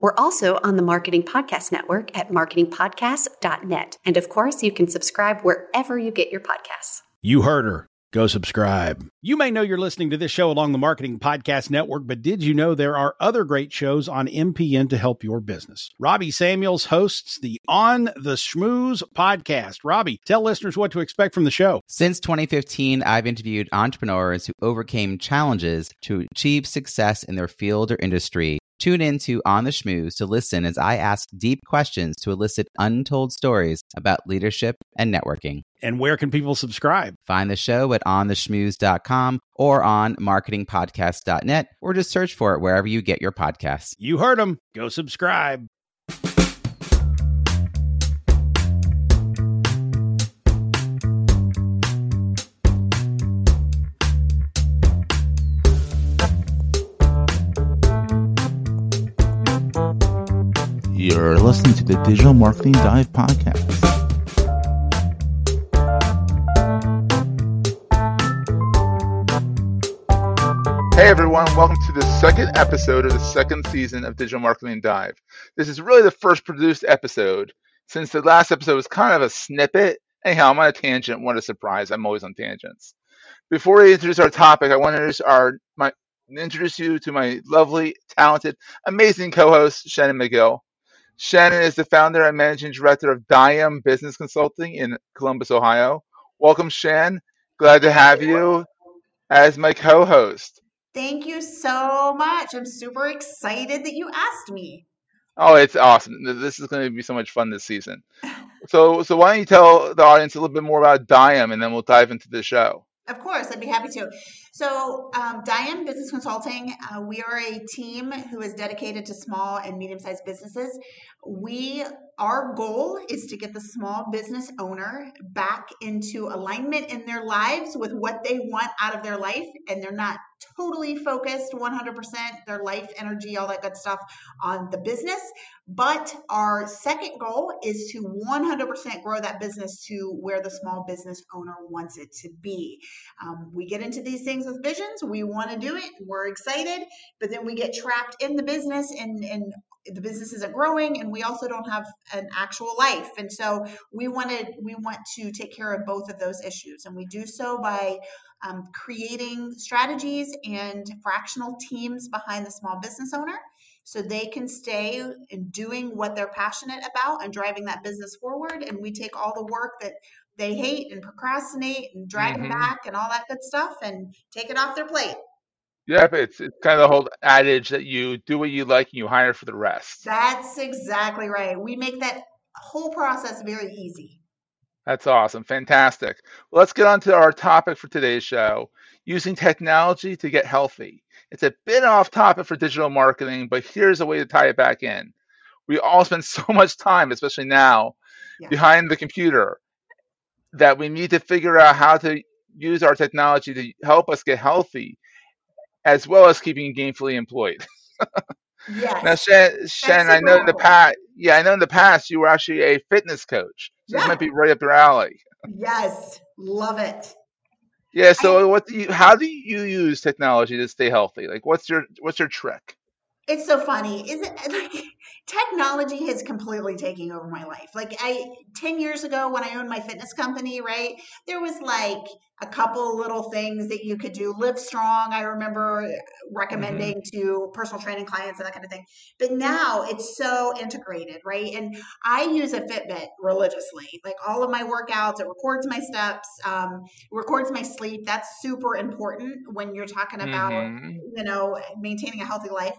We're also on the Marketing Podcast Network at marketingpodcast.net. And of course, you can subscribe wherever you get your podcasts. You heard her. Go subscribe. You may know you're listening to this show along the Marketing Podcast Network, but did you know there are other great shows on MPN to help your business? Robbie Samuels hosts the On the Schmooze podcast. Robbie, tell listeners what to expect from the show. Since 2015, I've interviewed entrepreneurs who overcame challenges to achieve success in their field or industry. Tune in to On the Schmooze to listen as I ask deep questions to elicit untold stories about leadership and networking. And where can people subscribe? Find the show at ontheschmooze.com or on marketingpodcast.net or just search for it wherever you get your podcasts. You heard them. Go subscribe. You're listening to the Digital Marketing Dive podcast. Hey everyone, welcome to the second episode of the second season of Digital Marketing Dive. This is really the first produced episode since the last episode was kind of a snippet. Anyhow, I'm on a tangent. What a surprise. I'm always on tangents. Before we introduce our topic, I want to introduce our my introduce you to my lovely, talented, amazing co-host, Shannon McGill. Shannon is the founder and managing director of Diam Business Consulting in Columbus, Ohio. Welcome, Shan. Glad to have you as my co-host. Thank you so much. I'm super excited that you asked me. Oh, it's awesome. This is going to be so much fun this season. So, so why don't you tell the audience a little bit more about Diam, and then we'll dive into the show. Of course, I'd be happy to. So, um, Diam Business Consulting, uh, we are a team who is dedicated to small and medium-sized businesses. We, our goal is to get the small business owner back into alignment in their lives with what they want out of their life, and they're not totally focused 100% their life energy all that good stuff on the business but our second goal is to 100% grow that business to where the small business owner wants it to be um, we get into these things with visions we want to do it we're excited but then we get trapped in the business and and the business isn't growing and we also don't have an actual life. And so we wanted we want to take care of both of those issues. And we do so by um, creating strategies and fractional teams behind the small business owner so they can stay in doing what they're passionate about and driving that business forward. And we take all the work that they hate and procrastinate and drag mm-hmm. them back and all that good stuff and take it off their plate Yep, it's it's kind of the whole adage that you do what you like and you hire for the rest. That's exactly right. We make that whole process very easy. That's awesome. Fantastic. Well, let's get on to our topic for today's show using technology to get healthy. It's a bit off topic for digital marketing, but here's a way to tie it back in. We all spend so much time, especially now, yeah. behind the computer that we need to figure out how to use our technology to help us get healthy as well as keeping gainfully employed. yes. Now, Shan I know in the past, yeah, I know in the past you were actually a fitness coach. So yeah. this might be right up your alley. Yes, love it. Yeah. So, I, what do you? How do you use technology to stay healthy? Like, what's your what's your trick? It's so funny. Is it like technology has completely taken over my life? Like I 10 years ago when I owned my fitness company, right? There was like a couple little things that you could do. Live strong, I remember recommending mm-hmm. to personal training clients and that kind of thing. But now it's so integrated, right? And I use a Fitbit religiously. Like all of my workouts, it records my steps, um, records my sleep. That's super important when you're talking about, mm-hmm. you know, maintaining a healthy life.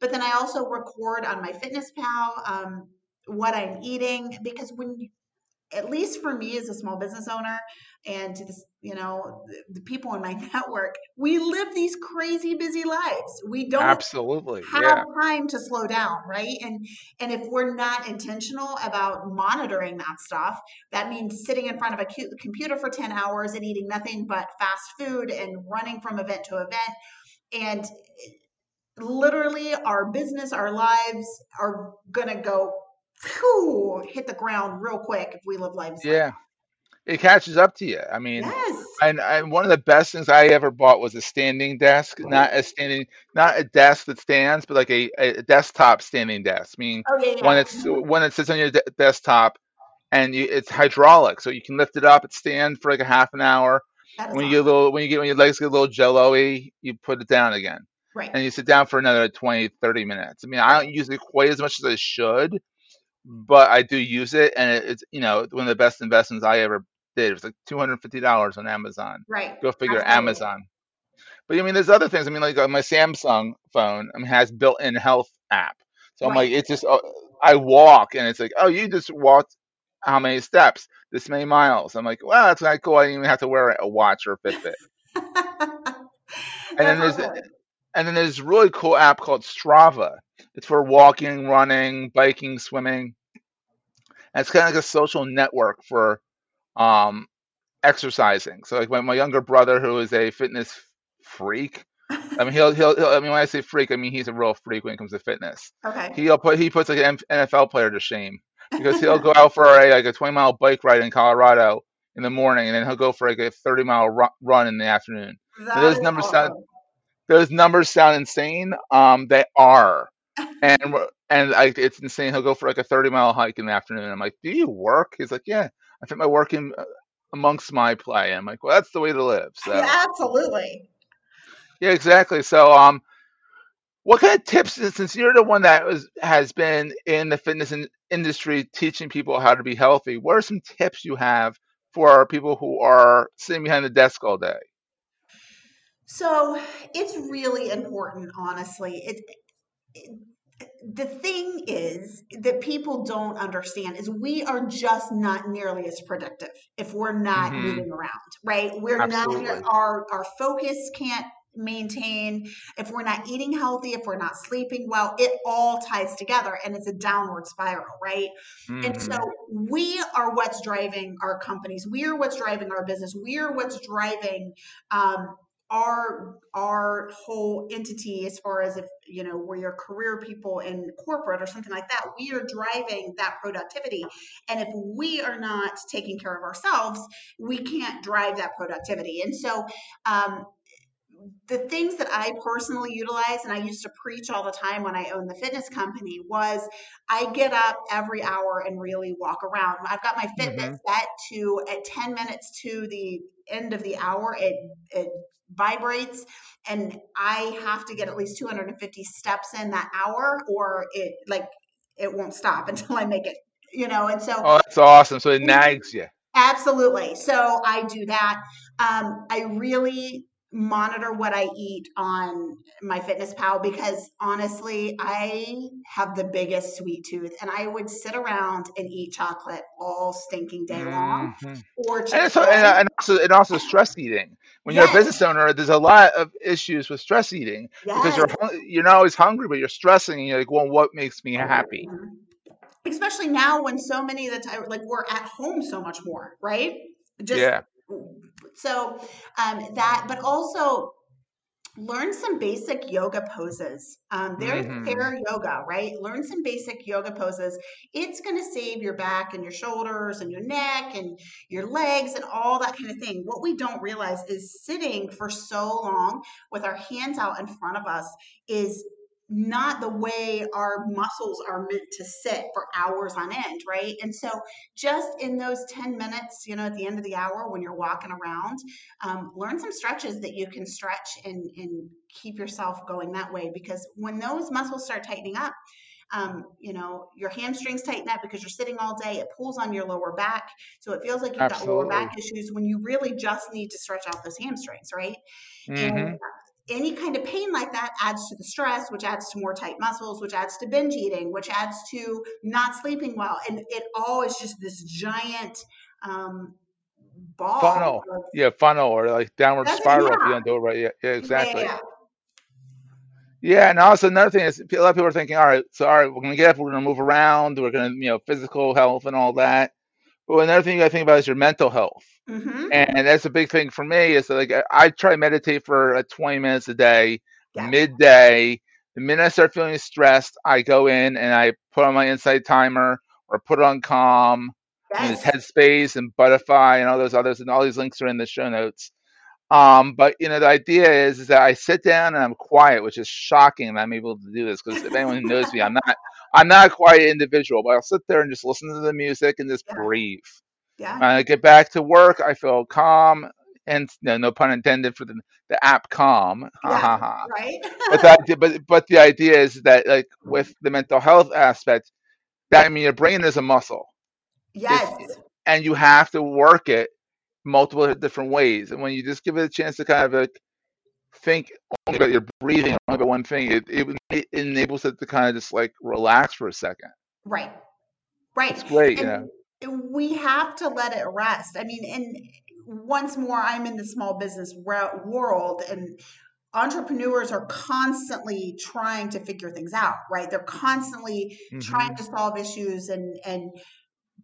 But then I also record on my Fitness Pal um, what I'm eating because when you, at least for me as a small business owner and to this, you know, the, people in my network, we live these crazy busy lives. We don't Absolutely. have Yeah. time to slow down, right? And and if we're not intentional about monitoring that stuff, that means sitting in front of a computer for 10 hours and eating nothing but fast food and running from event to event and literally our business, our lives are gonna go phew, hit the ground real quick if we live lives like Yeah. It catches up to you. I mean, Yes. and, and one of the best things I ever bought was a standing desk, not a standing, not a desk that stands, but like a, a desktop standing desk, meaning Oh yeah, yeah. when it's when it sits on your de- desktop and you, it's hydraulic, so you can lift it up, it stands for like a half an hour. When you get a little, when you get when your legs get a little jello-y, you put it down again, right. and you sit down for another 20, 30 minutes. I mean, I don't use it quite as much as I should, but I do use it, and it, it's you know one of the best investments I ever did. It was like two hundred fifty dollars on Amazon. Right. Go figure, Absolutely. Amazon. But I mean, there's other things. I mean, like uh, my Samsung phone I mean, has built-in health app, so I'm Right. like, it's just uh, I walk, and it's like, oh, you just walked how many steps, this many miles. I'm like, well, that's not cool. I didn't even have to wear a watch or a Fitbit. And then there's. And then there's a really cool app called Strava. It's for walking, running, biking, swimming. And it's kind of like a social network for um, exercising. So like my, my younger brother, who is a fitness freak, I mean he'll, he'll he'll I mean when I say freak, I mean he's a real freak when it comes to fitness. Okay. He'll put he puts like an NFL player to shame because he'll go out for a like a 20 mile bike ride in Colorado in the morning, and then he'll go for like a 30 mile ru- run in the afternoon. Those is numbers sound awesome. Those numbers sound insane. Um, they are, and and like it's insane. He'll go for like a 30 mile hike in the afternoon. I'm like, do you work? He's like, yeah, I fit my work in uh, amongst my play. I'm like, well, that's the way to live. So Yeah, absolutely. yeah, exactly. So um, what kind of tips? Since you're the one that was has been in the fitness in, industry teaching people how to be healthy, what are some tips you have for people who are sitting behind the desk all day? So it's really important, honestly. It, it the thing is that people don't understand is we are just not nearly as productive if we're not hmm moving around, right? We're not our our focus can't maintain if we're not eating healthy, if we're not sleeping well, it all ties together and it's a downward spiral, right? And so hmm we are what's driving our companies. We are what's driving our business. We are what's driving um, our our whole entity as far as if you know we're your career people in corporate or something like that. We are driving that productivity, and if we are not taking care of ourselves, we can't drive that productivity. And so. Um, the things that I personally utilize, and I used to preach all the time when I owned the fitness company, was I get up every hour and really walk around. I've got my Fitbit hmm set to at 10 minutes to the end of the hour, it it vibrates and I have to get at least 250 steps in that hour or it like it won't stop until I make it, you know, and so Oh, that's awesome. So it nags you. Absolutely. So I do that. Um, I really monitor what I eat on my Fitness Pal because honestly, I have the biggest sweet tooth and I would sit around and eat chocolate all stinking day long hmm or And so, and, uh, and also and also stress eating. When you're a business owner, there's a lot of issues with stress eating because you're you're not always hungry, but you're stressing, and you're like, well, what makes me happy? Mhm. Especially now when so many of the time, like we're at home so much more, right? Just Yeah. So um, that, but also learn some basic yoga poses. Um, there's hmm fair yoga, right? Learn some basic yoga poses. It's going to save your back and your shoulders and your neck and your legs and all that kind of thing. What we don't realize is sitting for so long with our hands out in front of us is not the way our muscles are meant to sit for hours on end, right? And so, just in those 10 minutes, you know, at the end of the hour when you're walking around, um, learn some stretches that you can stretch and, and keep yourself going that way. Because when those muscles start tightening up, um, you know, your hamstrings tighten up because you're sitting all day. It pulls on your lower back. So it feels like you've got lower back issues when you really just need to stretch out those hamstrings, right? And hmm any kind of pain like that adds to the stress, which adds to more tight muscles, which adds to binge eating, which adds to not sleeping well. And it all is just this giant um, ball. Funnel. of- Yeah, funnel or like downward That's- spiral if you yeah. don't do it right. Yeah, yeah Yeah, exactly. yeah, Yeah, and also another thing is a lot of people are thinking, all right, so all right, we're gonna get up, we're gonna move around, we're gonna, you know, physical health and all that. But another thing you gotta think about is your mental health. hmm And that's a big thing for me is that, like I, try to meditate for uh, 20 minutes a day, Yeah. midday. The minute I start feeling stressed, I go in and I put on my insight timer or put on calm. And Yes. there's Headspace and Buddhify and all those others, and all these links are in the show notes. Um, but you know, the idea is, is that I sit down and I'm quiet, which is shocking that I'm able to do this because if anyone knows me, I'm not, I'm not a quiet individual, but I'll sit there and just listen to the music and just Yeah. breathe. Yeah. When I get back to work, I feel calm, and no, no pun intended for the the app calm. Ha Yeah. ha ha. Right. But the idea, but but the idea is that like with the mental health aspect, that I mean your brain is a muscle yes. and you have to work it multiple different ways. And when you just give it a chance to kind of like think only about your breathing, only about one thing, it, it, it enables it to kind of just like relax for a second. Right. Right. It's great. And we have to let it rest. I mean, and once more, I'm in the small business world, and entrepreneurs are constantly trying to figure things out, right? They're constantly trying mm-hmm. to solve issues and and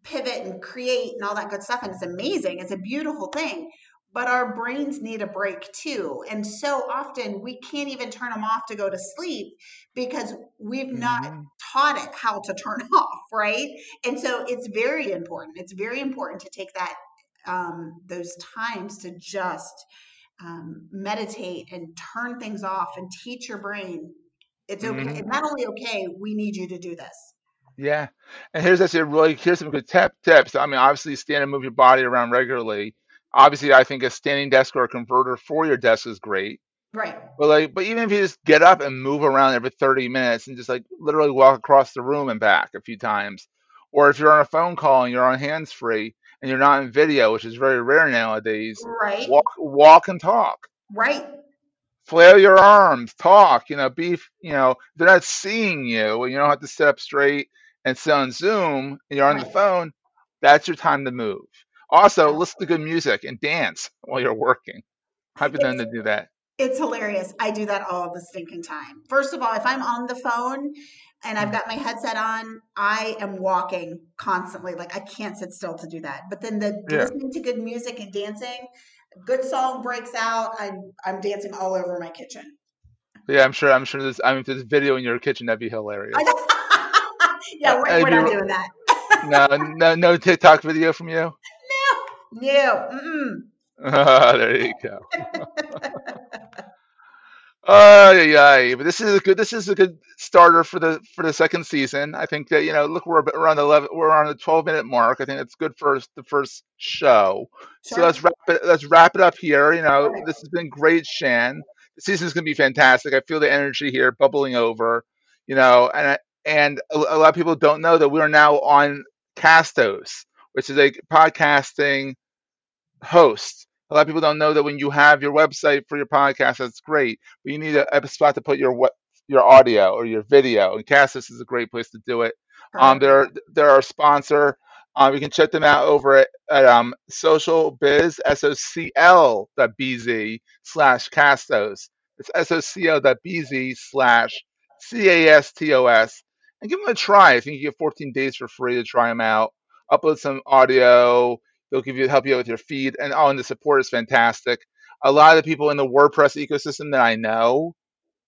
pivot and create and all that good stuff. And it's amazing. It's a beautiful thing. But our brains need a break too. And so often we can't even turn them off to go to sleep because we've not Mhm. taught it how to turn off, right? And so it's very important. It's very important to take that um, those times to just um, meditate and turn things off and teach your brain it's okay. Mhm. It's not only okay, we need you to do this. Yeah. And here's actually really here's some good tip, tips. I mean, obviously stand and move your body around regularly. Obviously, I think a standing desk or a converter for your desk is great. Right. But like, but even if you just get up and move around every 30 minutes and just like literally walk across the room and back a few times, or if you're on a phone call and you're on hands free and you're not in video, which is very rare nowadays, Right. walk, walk and talk. Right. Flail your arms, talk. You know, be you know they're not seeing you, and you don't have to sit up straight and sit on Zoom and you're on the phone. That's your time to move. Also, listen to good music and dance while you're working. I've been known to do that. It's hilarious. I do that all the stinking time. First of all, if I'm on the phone and I've mm-hmm. got my headset on, I am walking constantly. Like I can't sit still to do that. But then the Yeah. listening to good music and dancing, good song breaks out. I'm I'm dancing all over my kitchen. Yeah, I'm sure. I'm sure. There's. I mean, if there's video in your kitchen, that'd be hilarious. Yeah, we're, we're not doing that. no, no, no TikTok video from you. No. There you go. Oh yeah, yeah, but this is a good. This is a good starter for the for the second season. I think that you know, look, we're around the eleven. We're on the twelve minute mark. I think that's good for the first show. So Sure. let's wrap it. Let's wrap it up here. You know, this has been great, Shan. The season's gonna be fantastic. I feel the energy here bubbling over. You know, and I, and a, a lot of people don't know that we are now on Castos, which is a podcasting host. A lot of people don't know that when you have your website for your podcast, that's great, but you need a, a spot to put your your audio or your video. And Castos is a great place to do it. Um, they're they're our sponsor. Um, you can check them out over at, at um, social biz s o c l dot bz slash castos. It's s o c l dot bz slash c a s t o s, and give them a try. I think you get 14 days for free to try them out. Upload some audio. They'll give you help you out with your feed, and oh, and the support is fantastic. A lot of the people in the WordPress ecosystem that I know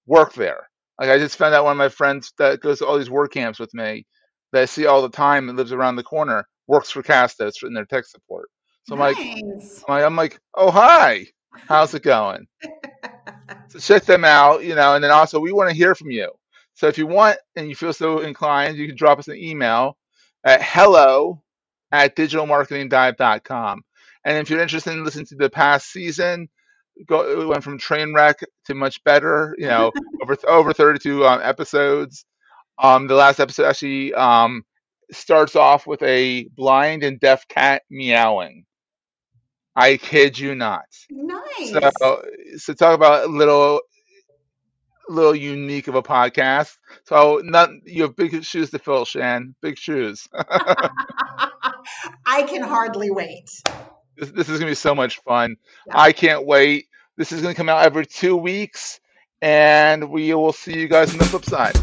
work there. Like I just found out one of my friends that goes to all these WordCamps with me that I see all the time and lives around the corner works for Castos in their tech support. So I'm like, nice. I'm like, I'm like, oh hi, how's it going? so check them out, you know, and then also we want to hear from you. So if you want and you feel so inclined, you can drop us an email at hello at digitalmarketingdive.com. And if you're interested in listening to the past season, go it went from train wreck to much better, you know, over over 32 um, episodes. Um, the last episode actually um, starts off with a blind and deaf cat meowing. I kid you not. nice. So, so talk about a little little unique of a podcast. So not you have big shoes to fill, Shan. Big shoes. I can hardly wait. This, this is gonna be so much fun. Yeah. I can't wait. This is gonna come out every two weeks, and we will see you guys on the flip side.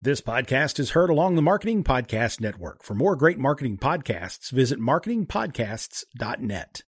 This podcast is heard along the Marketing Podcast Network. For more great marketing podcasts, visit marketingpodcasts.net.